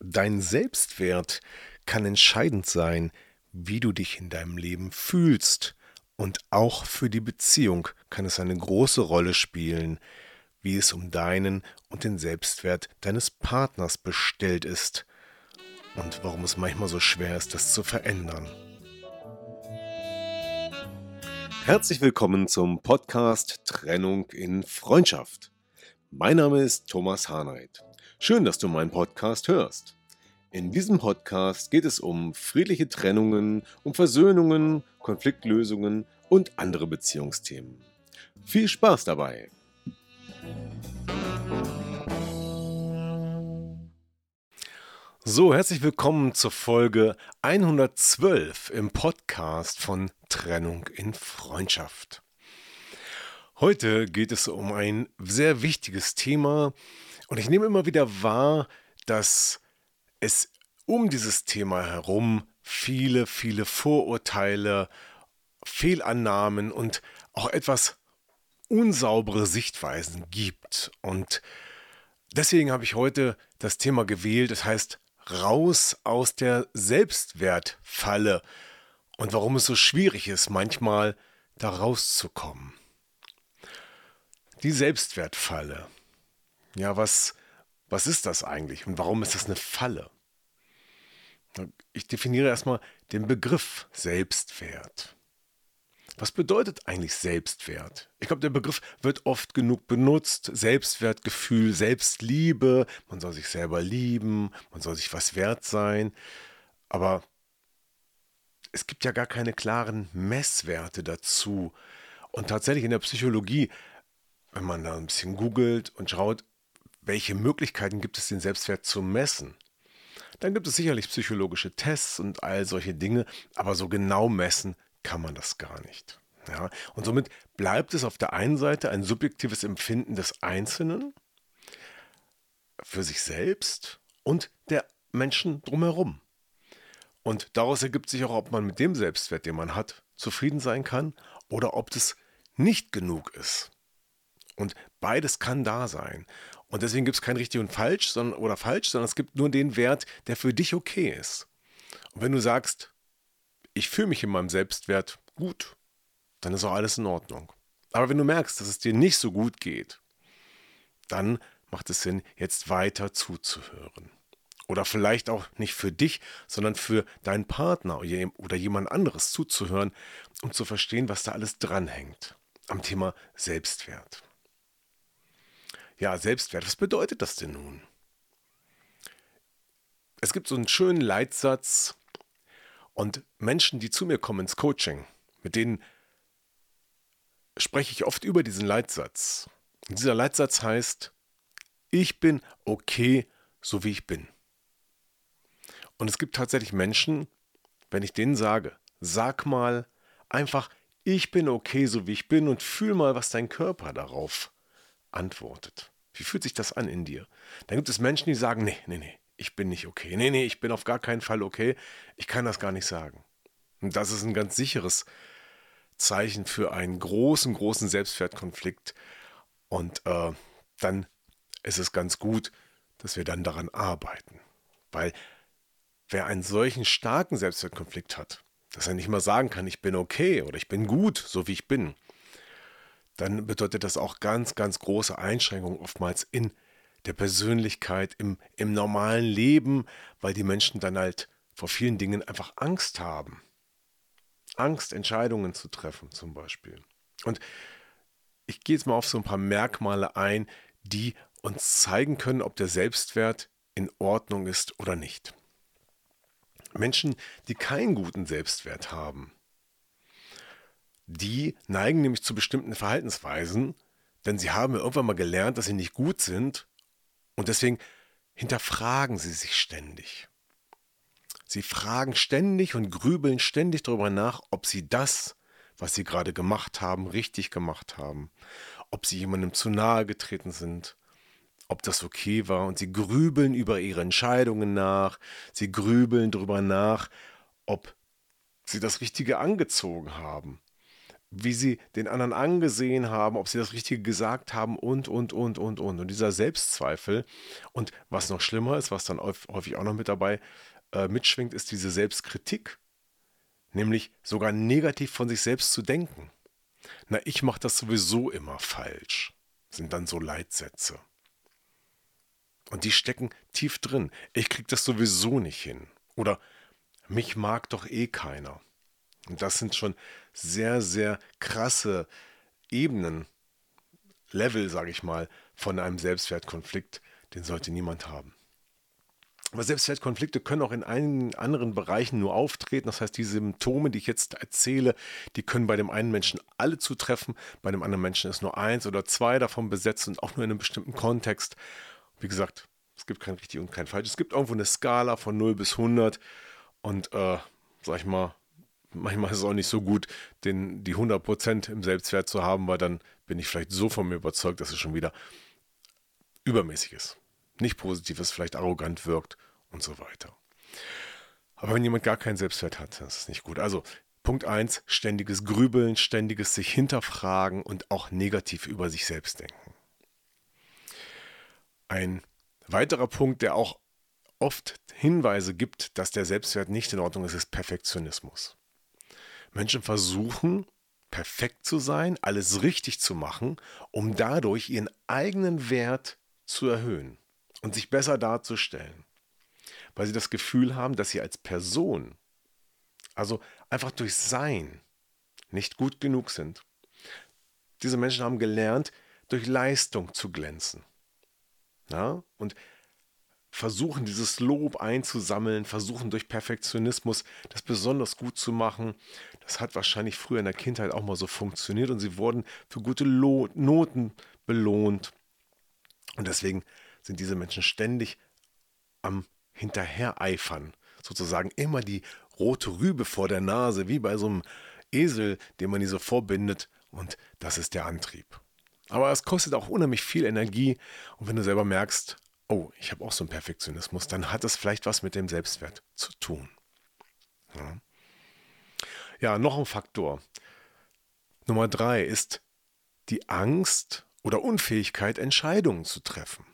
Dein Selbstwert kann entscheidend sein, wie du dich in deinem Leben fühlst. Und auch für die Beziehung kann es eine große Rolle spielen, wie es um deinen und den Selbstwert deines Partners bestellt ist und warum es manchmal so schwer ist, das zu verändern. Herzlich willkommen zum Podcast Trennung in Freundschaft. Mein Name ist Thomas Harnight. Schön, dass du meinen Podcast hörst. In diesem Podcast geht es um friedliche Trennungen, um Versöhnungen, Konfliktlösungen und andere Beziehungsthemen. Viel Spaß dabei! So, herzlich willkommen zur Folge 112 im Podcast von Trennung in Freundschaft. Heute geht es um ein sehr wichtiges Thema und ich nehme immer wieder wahr, dass es um dieses Thema herum viele, viele Vorurteile, Fehlannahmen und auch etwas unsaubere Sichtweisen gibt. Und deswegen habe ich heute das Thema gewählt, das heißt raus aus der Selbstwertfalle und warum es so schwierig ist, manchmal da rauszukommen. Die Selbstwertfalle. Ja, was was ist das eigentlich und warum ist das eine Falle? Ich definiere erstmal den Begriff Selbstwert. Was bedeutet eigentlich Selbstwert? Ich glaube, der Begriff wird oft genug benutzt. Selbstwertgefühl, Selbstliebe, man soll sich selber lieben, man soll sich was wert sein. Aber es gibt ja gar keine klaren Messwerte dazu. Und tatsächlich in der Psychologie, wenn man da ein bisschen googelt und schaut, welche Möglichkeiten gibt es, den Selbstwert zu messen? Dann gibt es sicherlich psychologische Tests und all solche Dinge, aber so genau messen kann man das gar nicht. Ja, und somit bleibt es auf der einen Seite ein subjektives Empfinden des Einzelnen für sich selbst und der Menschen drumherum. Und daraus ergibt sich auch, ob man mit dem Selbstwert, den man hat, zufrieden sein kann oder ob das nicht genug ist. Und beides kann da sein. Und deswegen gibt es kein richtig und falsch sondern, oder falsch, sondern es gibt nur den Wert, der für dich okay ist. Und wenn du sagst, ich fühle mich in meinem Selbstwert gut, dann ist auch alles in Ordnung. Aber wenn du merkst, dass es dir nicht so gut geht, dann macht es Sinn, jetzt weiter zuzuhören. Oder vielleicht auch nicht für dich, sondern für deinen Partner oder jemand anderes zuzuhören, um zu verstehen, was da alles dranhängt am Thema Selbstwert. Ja, Selbstwert, was bedeutet das denn nun? Es gibt so einen schönen Leitsatz und Menschen, die zu mir kommen ins Coaching, mit denen spreche ich oft über diesen Leitsatz. Und dieser Leitsatz heißt, ich bin okay, so wie ich bin. Und es gibt tatsächlich Menschen, wenn ich denen sage, sag mal einfach, ich bin okay, so wie ich bin und fühl mal, was dein Körper darauf antwortet. Wie fühlt sich das an in dir? Dann gibt es Menschen, die sagen, nee, nee, nee, ich bin nicht okay. Nee, nee, ich bin auf gar keinen Fall okay. Ich kann das gar nicht sagen. Und das ist ein ganz sicheres Zeichen für einen großen, großen Selbstwertkonflikt. Und äh, dann ist es ganz gut, dass wir dann daran arbeiten. Weil wer einen solchen starken Selbstwertkonflikt hat, dass er nicht mal sagen kann, ich bin okay oder ich bin gut, so wie ich bin, dann bedeutet das auch ganz, ganz große Einschränkungen oftmals in der Persönlichkeit, im, im normalen Leben, weil die Menschen dann halt vor vielen Dingen einfach Angst haben. Angst, Entscheidungen zu treffen zum Beispiel. Und ich gehe jetzt mal auf so ein paar Merkmale ein, die uns zeigen können, ob der Selbstwert in Ordnung ist oder nicht. Menschen, die keinen guten Selbstwert haben, die neigen nämlich zu bestimmten Verhaltensweisen, denn sie haben irgendwann mal gelernt, dass sie nicht gut sind Und deswegen hinterfragen Sie sich ständig. Sie fragen ständig und grübeln ständig darüber nach, ob Sie das, was Sie gerade gemacht haben, richtig gemacht haben, ob Sie jemandem zu nahe getreten sind, ob das okay war. Und Sie grübeln über Ihre Entscheidungen nach, Sie grübeln darüber nach, ob Sie das Richtige angezogen haben wie sie den anderen angesehen haben, ob sie das Richtige gesagt haben und, und, und, und, und. Und dieser Selbstzweifel und was noch schlimmer ist, was dann häufig auch noch mit dabei äh, mitschwingt, ist diese Selbstkritik, nämlich sogar negativ von sich selbst zu denken. Na, ich mache das sowieso immer falsch, sind dann so Leitsätze. Und die stecken tief drin. Ich kriege das sowieso nicht hin. Oder mich mag doch eh keiner. Und das sind schon sehr, sehr krasse Ebenen, Level, sage ich mal, von einem Selbstwertkonflikt. Den sollte niemand haben. Aber Selbstwertkonflikte können auch in einigen anderen Bereichen nur auftreten. Das heißt, die Symptome, die ich jetzt erzähle, die können bei dem einen Menschen alle zutreffen, bei dem anderen Menschen ist nur eins oder zwei davon besetzt und auch nur in einem bestimmten Kontext. Wie gesagt, es gibt kein richtig und kein falsch. Es gibt irgendwo eine Skala von 0 bis 100 und, äh, sag ich mal, manchmal ist es auch nicht so gut, den, die 100% im Selbstwert zu haben, weil dann bin ich vielleicht so von mir überzeugt, dass es schon wieder übermäßig ist. Nicht positiv ist, vielleicht arrogant wirkt und so weiter. Aber wenn jemand gar keinen Selbstwert hat, das ist nicht gut. Also Punkt 1, ständiges Grübeln, ständiges sich hinterfragen und auch negativ über sich selbst denken. Ein weiterer Punkt, der auch oft Hinweise gibt, dass der Selbstwert nicht in Ordnung ist, ist Perfektionismus. Menschen versuchen, perfekt zu sein, alles richtig zu machen, um dadurch ihren eigenen Wert zu erhöhen und sich besser darzustellen. Weil sie das Gefühl haben, dass sie als Person, also einfach durch Sein, nicht gut genug sind. Diese Menschen haben gelernt, durch Leistung zu glänzen. Ja? Und versuchen, dieses Lob einzusammeln, versuchen durch Perfektionismus das besonders gut zu machen. Das hat wahrscheinlich früher in der Kindheit auch mal so funktioniert und sie wurden für gute Lo Noten belohnt. Und deswegen sind diese Menschen ständig am Hinterhereifern, sozusagen immer die rote Rübe vor der Nase, wie bei so einem Esel, den man die so vorbindet. Und das ist der Antrieb. Aber es kostet auch unheimlich viel Energie. Und wenn du selber merkst, oh, ich habe auch so einen Perfektionismus, dann hat es vielleicht was mit dem Selbstwert zu tun. Ja, ja noch ein Faktor. Nummer drei ist die Angst oder Unfähigkeit, Entscheidungen zu treffen.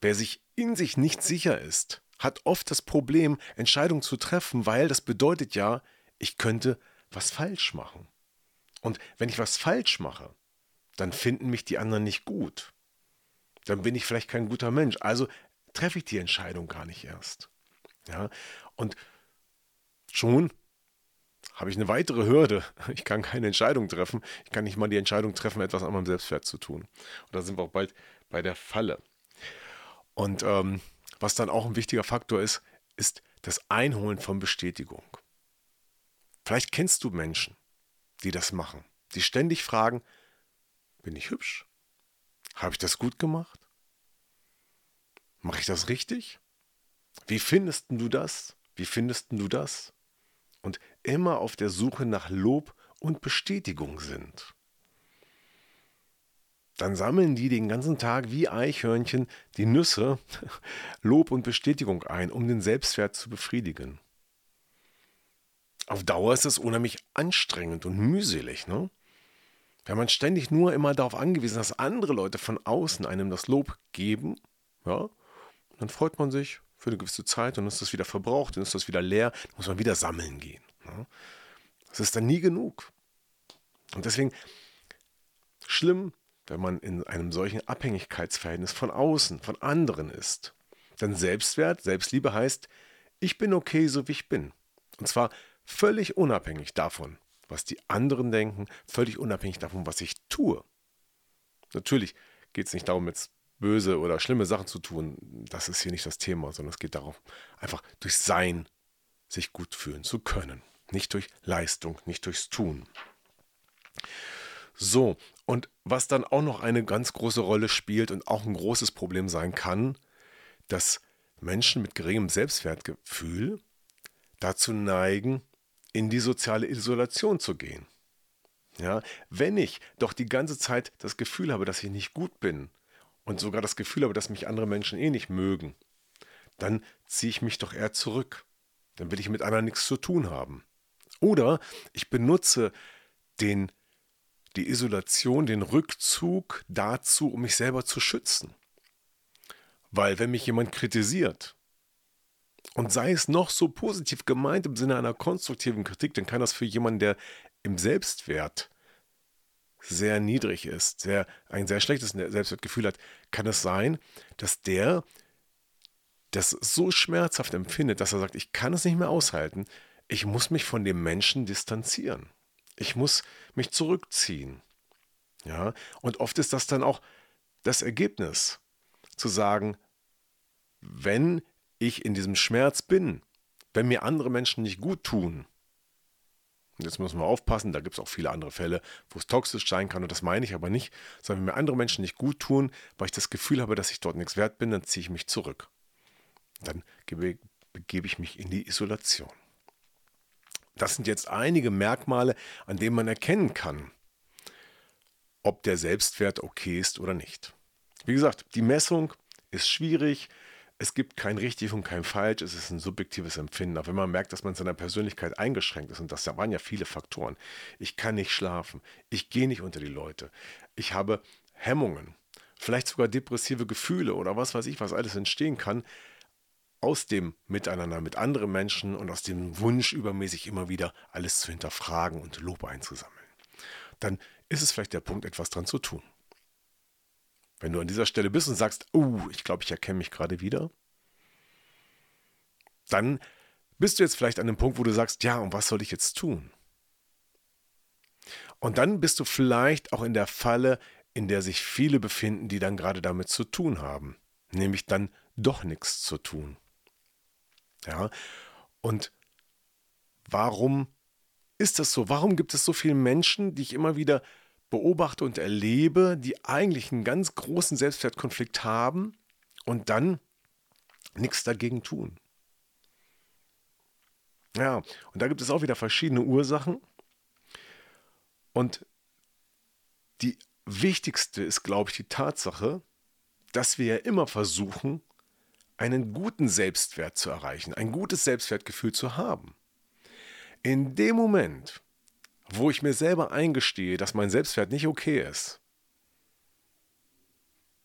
Wer sich in sich nicht sicher ist, hat oft das Problem, Entscheidungen zu treffen, weil das bedeutet ja, ich könnte was falsch machen. Und wenn ich was falsch mache, dann finden mich die anderen nicht gut dann bin ich vielleicht kein guter Mensch. Also treffe ich die Entscheidung gar nicht erst. Ja, und schon habe ich eine weitere Hürde. Ich kann keine Entscheidung treffen. Ich kann nicht mal die Entscheidung treffen, etwas an meinem Selbstwert zu tun. Und da sind wir auch bald bei der Falle. Und ähm, was dann auch ein wichtiger Faktor ist, ist das Einholen von Bestätigung. Vielleicht kennst du Menschen, die das machen, die ständig fragen, bin ich hübsch? Habe ich das gut gemacht? Mache ich das richtig? Wie findest du das? Wie findest du das? Und immer auf der Suche nach Lob und Bestätigung sind. Dann sammeln die den ganzen Tag wie Eichhörnchen die Nüsse Lob und Bestätigung ein, um den Selbstwert zu befriedigen. Auf Dauer ist es unheimlich anstrengend und mühselig, ne? Wenn man ständig nur immer darauf angewiesen ist, dass andere Leute von außen einem das Lob geben, ja, dann freut man sich für eine gewisse Zeit und ist das wieder verbraucht, dann ist das wieder leer, dann muss man wieder sammeln gehen. Ja. Das ist dann nie genug. Und deswegen schlimm, wenn man in einem solchen Abhängigkeitsverhältnis von außen, von anderen ist. Denn Selbstwert, Selbstliebe heißt, ich bin okay, so wie ich bin. Und zwar völlig unabhängig davon, was die anderen denken, völlig unabhängig davon, was ich tue. Natürlich geht es nicht darum, jetzt böse oder schlimme Sachen zu tun. Das ist hier nicht das Thema, sondern es geht darum, einfach durch Sein sich gut fühlen zu können. Nicht durch Leistung, nicht durchs Tun. So, Und was dann auch noch eine ganz große Rolle spielt und auch ein großes Problem sein kann, dass Menschen mit geringem Selbstwertgefühl dazu neigen, in die soziale Isolation zu gehen. Ja, wenn ich doch die ganze Zeit das Gefühl habe, dass ich nicht gut bin und sogar das Gefühl habe, dass mich andere Menschen eh nicht mögen, dann ziehe ich mich doch eher zurück. Dann will ich mit anderen nichts zu tun haben. Oder ich benutze den, die Isolation, den Rückzug dazu, um mich selber zu schützen. Weil wenn mich jemand kritisiert, und sei es noch so positiv gemeint im Sinne einer konstruktiven Kritik, dann kann das für jemanden, der im Selbstwert sehr niedrig ist, sehr, ein sehr schlechtes Selbstwertgefühl hat, kann es sein, dass der das so schmerzhaft empfindet, dass er sagt, ich kann es nicht mehr aushalten, ich muss mich von dem Menschen distanzieren. Ich muss mich zurückziehen. Ja, und oft ist das dann auch das Ergebnis, zu sagen, wenn ich in diesem Schmerz bin, wenn mir andere Menschen nicht gut tun, jetzt müssen wir aufpassen, da gibt es auch viele andere Fälle, wo es toxisch sein kann, und das meine ich aber nicht, sondern wenn mir andere Menschen nicht gut tun, weil ich das Gefühl habe, dass ich dort nichts wert bin, dann ziehe ich mich zurück. Dann begebe ich mich in die Isolation. Das sind jetzt einige Merkmale, an denen man erkennen kann, ob der Selbstwert okay ist oder nicht. Wie gesagt, die Messung ist schwierig. Es gibt kein richtig und kein falsch, es ist ein subjektives Empfinden. Auch wenn man merkt, dass man in seiner Persönlichkeit eingeschränkt ist, und das waren ja viele Faktoren. Ich kann nicht schlafen, ich gehe nicht unter die Leute, ich habe Hemmungen, vielleicht sogar depressive Gefühle oder was weiß ich, was alles entstehen kann, aus dem Miteinander mit anderen Menschen und aus dem Wunsch, übermäßig immer wieder alles zu hinterfragen und Lob einzusammeln. Dann ist es vielleicht der Punkt, etwas dran zu tun. Wenn du an dieser Stelle bist und sagst, oh, ich glaube, ich erkenne mich gerade wieder, dann bist du jetzt vielleicht an dem Punkt, wo du sagst, ja, und was soll ich jetzt tun? Und dann bist du vielleicht auch in der Falle, in der sich viele befinden, die dann gerade damit zu tun haben, nämlich dann doch nichts zu tun. Ja, und warum ist das so? Warum gibt es so viele Menschen, die ich immer wieder beobachte und erlebe, die eigentlich einen ganz großen Selbstwertkonflikt haben und dann nichts dagegen tun? Ja, und da gibt es auch wieder verschiedene Ursachen. Und die wichtigste ist, glaube ich, die Tatsache, dass wir ja immer versuchen, einen guten Selbstwert zu erreichen, ein gutes Selbstwertgefühl zu haben. In dem Moment, wo ich mir selber eingestehe, dass mein Selbstwert nicht okay ist,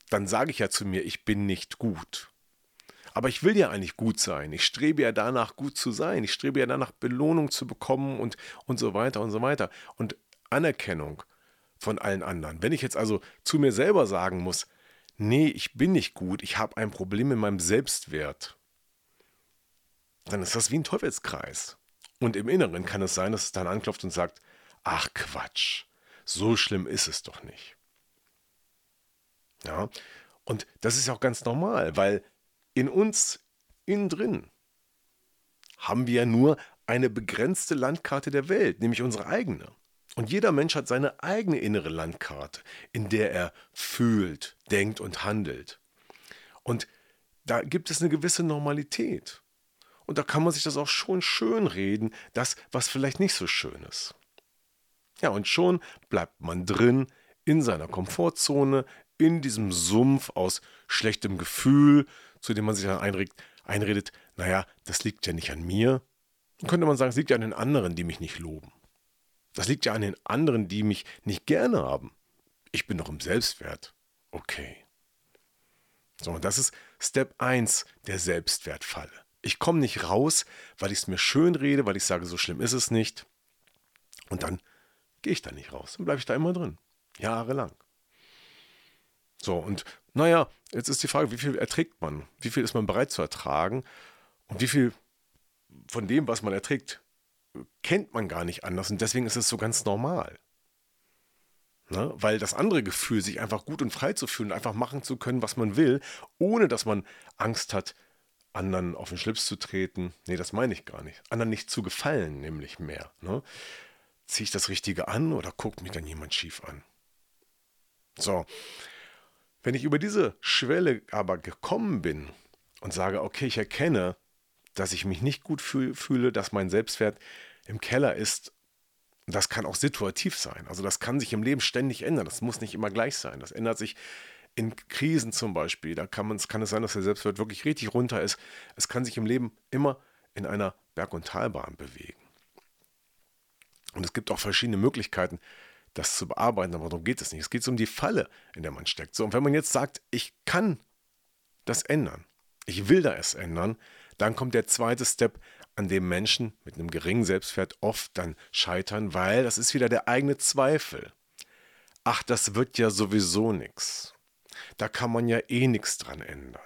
dann sage ich ja zu mir, ich bin nicht gut. Aber ich will ja eigentlich gut sein. Ich strebe ja danach, gut zu sein. Ich strebe ja danach, Belohnung zu bekommen und, und so weiter und so weiter. Und Anerkennung von allen anderen. Wenn ich jetzt also zu mir selber sagen muss, nee, ich bin nicht gut, ich habe ein Problem in meinem Selbstwert, dann ist das wie ein Teufelskreis. Und im Inneren kann es sein, dass es dann anklopft und sagt, ach Quatsch, so schlimm ist es doch nicht. Ja, und das ist ja auch ganz normal, weil in uns, innen drin, haben wir ja nur eine begrenzte Landkarte der Welt, nämlich unsere eigene. Und jeder Mensch hat seine eigene innere Landkarte, in der er fühlt, denkt und handelt. Und da gibt es eine gewisse Normalität. Und da kann man sich das auch schon schön reden, das, was vielleicht nicht so schön ist. Ja, und schon bleibt man drin in seiner Komfortzone, in diesem Sumpf aus schlechtem Gefühl, zu dem man sich dann einredet, einredet naja, das liegt ja nicht an mir. Dann könnte man sagen, es liegt ja an den anderen, die mich nicht loben. Das liegt ja an den anderen, die mich nicht gerne haben. Ich bin doch im Selbstwert. Okay. So, und das ist Step 1 der Selbstwertfalle. Ich komme nicht raus, weil ich es mir schön rede, weil ich sage, so schlimm ist es nicht. Und dann gehe ich da nicht raus. Dann bleibe ich da immer drin. Jahrelang. So, und naja, jetzt ist die Frage, wie viel erträgt man? Wie viel ist man bereit zu ertragen? Und wie viel von dem, was man erträgt, kennt man gar nicht anders und deswegen ist es so ganz normal. Ne? Weil das andere Gefühl, sich einfach gut und frei zu fühlen, einfach machen zu können, was man will, ohne dass man Angst hat, anderen auf den Schlips zu treten. Nee, das meine ich gar nicht. Anderen nicht zu gefallen, nämlich mehr. Ne? Ziehe ich das Richtige an oder guckt mich dann jemand schief an? So, wenn ich über diese Schwelle aber gekommen bin und sage, okay, ich erkenne, dass ich mich nicht gut fühle, dass mein Selbstwert im Keller ist, das kann auch situativ sein. Also das kann sich im Leben ständig ändern. Das muss nicht immer gleich sein. Das ändert sich in Krisen zum Beispiel. Da kann, man, kann es sein, dass der Selbstwert wirklich richtig runter ist. Es kann sich im Leben immer in einer Berg- und Talbahn bewegen. Und es gibt auch verschiedene Möglichkeiten, das zu bearbeiten, aber darum geht es nicht. Es geht um die Falle, in der man steckt. So, und wenn man jetzt sagt, ich kann das ändern, ich will da es ändern, dann kommt der zweite Step, an dem Menschen mit einem geringen Selbstwert oft dann scheitern, weil das ist wieder der eigene Zweifel. Ach, das wird ja sowieso nichts. Da kann man ja eh nichts dran ändern.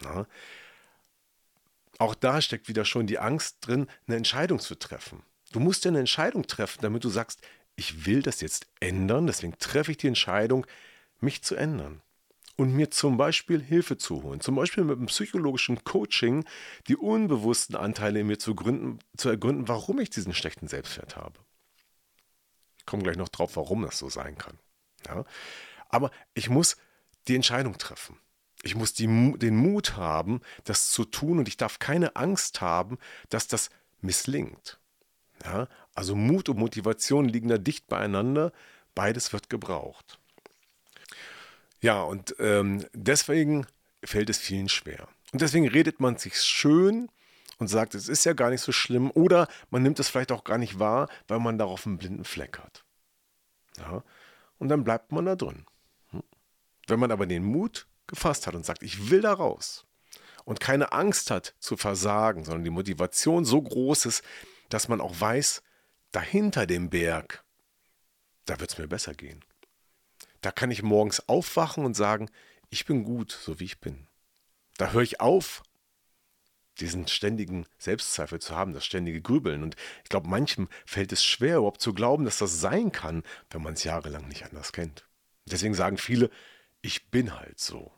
Na? Auch da steckt wieder schon die Angst drin, eine Entscheidung zu treffen. Du musst ja eine Entscheidung treffen, damit du sagst, ich will das jetzt ändern, deswegen treffe ich die Entscheidung, mich zu ändern und mir zum Beispiel Hilfe zu holen. Zum Beispiel mit einem psychologischen Coaching die unbewussten Anteile in mir zu, gründen, zu ergründen, warum ich diesen schlechten Selbstwert habe. Ich komme gleich noch drauf, warum das so sein kann. Ja? Aber ich muss die Entscheidung treffen. Ich muss die, den Mut haben, das zu tun und ich darf keine Angst haben, dass das misslingt. Ja? Also Mut und Motivation liegen da dicht beieinander. Beides wird gebraucht. Ja, und ähm, deswegen fällt es vielen schwer. Und deswegen redet man sich schön und sagt, es ist ja gar nicht so schlimm. Oder man nimmt es vielleicht auch gar nicht wahr, weil man darauf einen blinden Fleck hat. Ja? Und dann bleibt man da drin. Wenn man aber den Mut gefasst hat und sagt, ich will da raus und keine Angst hat zu versagen, sondern die Motivation so groß ist, dass man auch weiß, dahinter dem Berg, da wird es mir besser gehen. Da kann ich morgens aufwachen und sagen, ich bin gut, so wie ich bin. Da höre ich auf, diesen ständigen Selbstzweifel zu haben, das ständige Grübeln. Und ich glaube, manchem fällt es schwer, überhaupt zu glauben, dass das sein kann, wenn man es jahrelang nicht anders kennt. Deswegen sagen viele, ich bin halt so,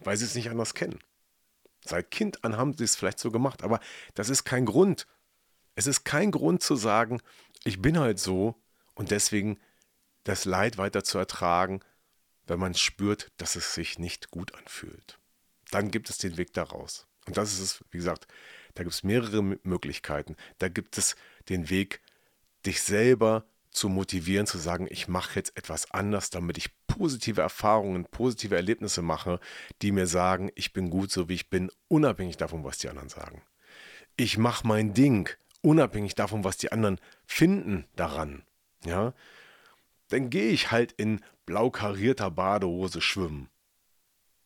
weil sie es nicht anders kennen. Seit Kind an haben sie es vielleicht so gemacht, aber das ist kein Grund. Es ist kein Grund zu sagen, ich bin halt so und deswegen das Leid weiter zu ertragen, wenn man spürt, dass es sich nicht gut anfühlt. Dann gibt es den Weg daraus. Und das ist es, wie gesagt, da gibt es mehrere Möglichkeiten. Da gibt es den Weg, dich selber zu motivieren, zu sagen, ich mache jetzt etwas anders, damit ich positive Erfahrungen, positive Erlebnisse mache, die mir sagen, ich bin gut so wie ich bin, unabhängig davon, was die anderen sagen. Ich mache mein Ding, unabhängig davon, was die anderen finden daran. Ja, dann gehe ich halt in blau karierter Badehose schwimmen.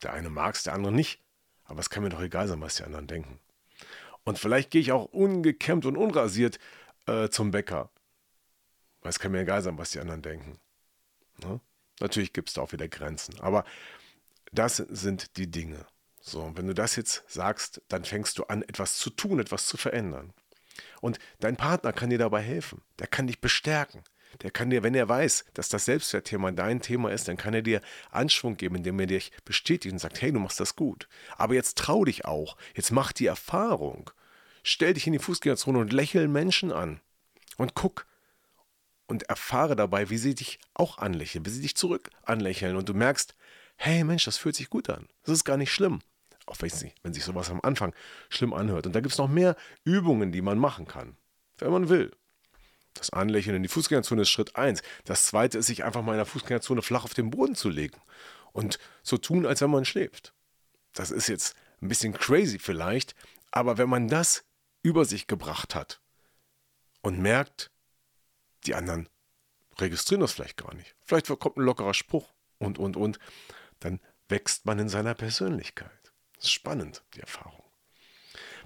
Der eine mag es, der andere nicht. Aber es kann mir doch egal sein, was die anderen denken. Und vielleicht gehe ich auch ungekämmt und unrasiert äh, zum Bäcker. Weil es kann mir egal sein, was die anderen denken. Ne? Natürlich gibt es da auch wieder Grenzen. Aber das sind die Dinge. So, und wenn du das jetzt sagst, dann fängst du an, etwas zu tun, etwas zu verändern. Und dein Partner kann dir dabei helfen. Der kann dich bestärken. Der kann dir, wenn er weiß, dass das Selbstwertthema dein Thema ist, dann kann er dir Anschwung geben, indem er dich bestätigt und sagt, hey, du machst das gut. Aber jetzt trau dich auch. Jetzt mach die Erfahrung. Stell dich in die Fußgängerzone und lächel Menschen an. Und guck und erfahre dabei, wie sie dich auch anlächeln, wie sie dich zurück anlächeln. Und du merkst, hey Mensch, das fühlt sich gut an. Das ist gar nicht schlimm. Auch wenn, nicht, wenn sich sowas am Anfang schlimm anhört. Und da gibt es noch mehr Übungen, die man machen kann, wenn man will. Das Anlächeln in die Fußgängerzone ist Schritt 1. Das zweite ist, sich einfach mal in der Fußgängerzone flach auf den Boden zu legen und so tun, als wenn man schläft. Das ist jetzt ein bisschen crazy vielleicht, aber wenn man das über sich gebracht hat und merkt, die anderen registrieren das vielleicht gar nicht. Vielleicht kommt ein lockerer Spruch und, und, und. Dann wächst man in seiner Persönlichkeit. Das ist spannend, die Erfahrung.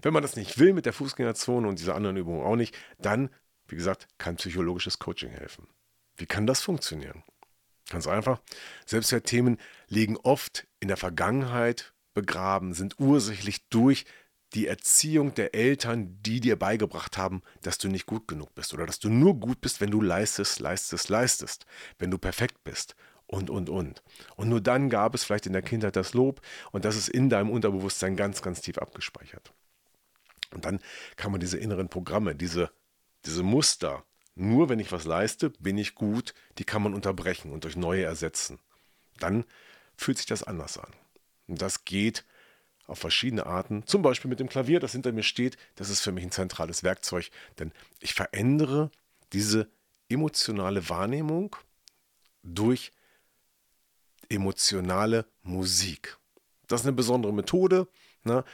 Wenn man das nicht will mit der Fußgängerzone und dieser anderen Übung auch nicht, dann wie gesagt, kann psychologisches Coaching helfen. Wie kann das funktionieren? Ganz einfach. Selbstwertthemen liegen oft in der Vergangenheit begraben, sind ursächlich durch die Erziehung der Eltern, die dir beigebracht haben, dass du nicht gut genug bist oder dass du nur gut bist, wenn du leistest, leistest, leistest, wenn du perfekt bist und, und, und. Und nur dann gab es vielleicht in der Kindheit das Lob und das ist in deinem Unterbewusstsein ganz, ganz tief abgespeichert. Und dann kann man diese inneren Programme, diese diese Muster Nur wenn ich was leiste, bin ich gut, die kann man unterbrechen und durch neue ersetzen. Dann fühlt sich das anders an. Und das geht auf verschiedene Arten, zum Beispiel mit dem Klavier, das hinter mir steht. Das ist für mich ein zentrales Werkzeug, denn ich verändere diese emotionale Wahrnehmung durch emotionale Musik. Das ist eine besondere Methode. Ne?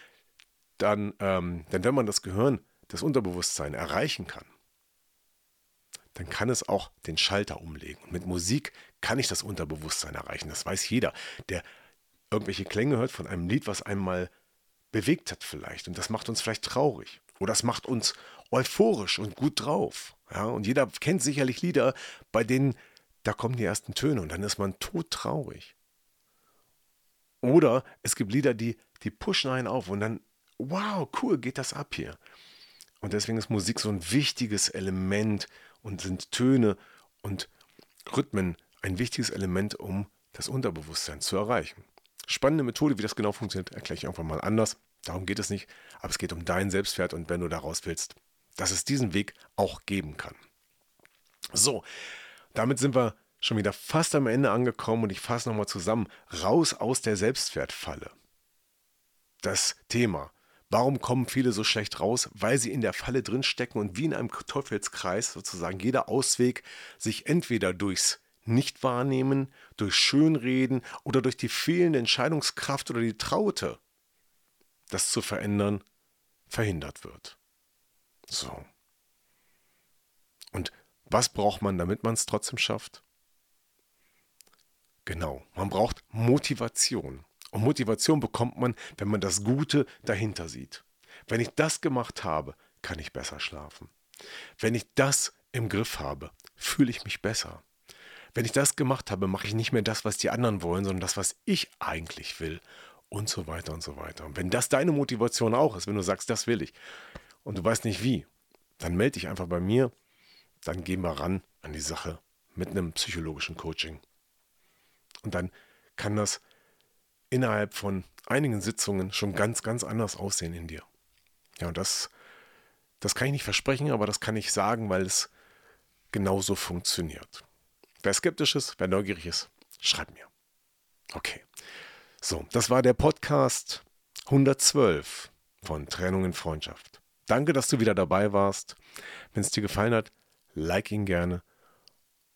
Dann, ähm, denn wenn man das Gehirn, das Unterbewusstsein erreichen kann, dann kann es auch den Schalter umlegen. Und mit Musik kann ich das Unterbewusstsein erreichen. Das weiß jeder, der irgendwelche Klänge hört von einem Lied, was einmal bewegt hat vielleicht. Und das macht uns vielleicht traurig. Oder das macht uns euphorisch und gut drauf. Ja, und jeder kennt sicherlich Lieder, bei denen da kommen die ersten Töne und dann ist man todtraurig. Oder es gibt Lieder, die, die pushen einen auf und dann, wow, cool, geht das ab hier. Und deswegen ist Musik so ein wichtiges Element und sind Töne und Rhythmen ein wichtiges Element, um das Unterbewusstsein zu erreichen. Spannende Methode, wie das genau funktioniert, erkläre ich einfach mal anders. Darum geht es nicht, aber es geht um deinen Selbstwert und wenn du daraus willst, dass es diesen Weg auch geben kann. So, damit sind wir schon wieder fast am Ende angekommen und ich fasse nochmal zusammen. Raus aus der Selbstwertfalle. Das Thema. Warum kommen viele so schlecht raus? Weil sie in der Falle drinstecken und wie in einem Teufelskreis sozusagen jeder Ausweg sich entweder durchs Nichtwahrnehmen, durch Schönreden oder durch die fehlende Entscheidungskraft oder die Traute, das zu verändern, verhindert wird. So. Und was braucht man, damit man es trotzdem schafft? Genau, man braucht Motivation. Und Motivation bekommt man, wenn man das Gute dahinter sieht. Wenn ich das gemacht habe, kann ich besser schlafen. Wenn ich das im Griff habe, fühle ich mich besser. Wenn ich das gemacht habe, mache ich nicht mehr das, was die anderen wollen, sondern das, was ich eigentlich will. Und so weiter und so weiter. Und wenn das deine Motivation auch ist, wenn du sagst, das will ich, und du weißt nicht wie, dann melde dich einfach bei mir dann gehen wir ran an die Sache mit einem psychologischen Coaching. Und dann kann das innerhalb von einigen Sitzungen schon ganz, ganz anders aussehen in dir. Ja, und das, das kann ich nicht versprechen, aber das kann ich sagen, weil es genauso funktioniert. Wer skeptisch ist, wer neugierig ist, schreibt mir. Okay. So, das war der Podcast 112 von Trennung in Freundschaft. Danke, dass du wieder dabei warst. Wenn es dir gefallen hat, like ihn gerne,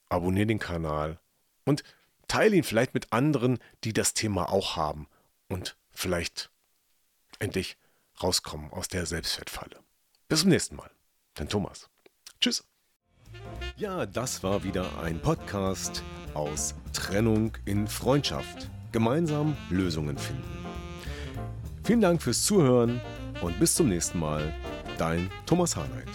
abonniere den Kanal und teile ihn vielleicht mit anderen, die das Thema auch haben und vielleicht endlich rauskommen aus der Selbstwertfalle. Bis zum nächsten Mal. Dein Thomas. Tschüss. Ja, das war wieder ein Podcast aus Trennung in Freundschaft. Gemeinsam Lösungen finden. Vielen Dank fürs Zuhören und bis zum nächsten Mal. Dein Thomas Harnight.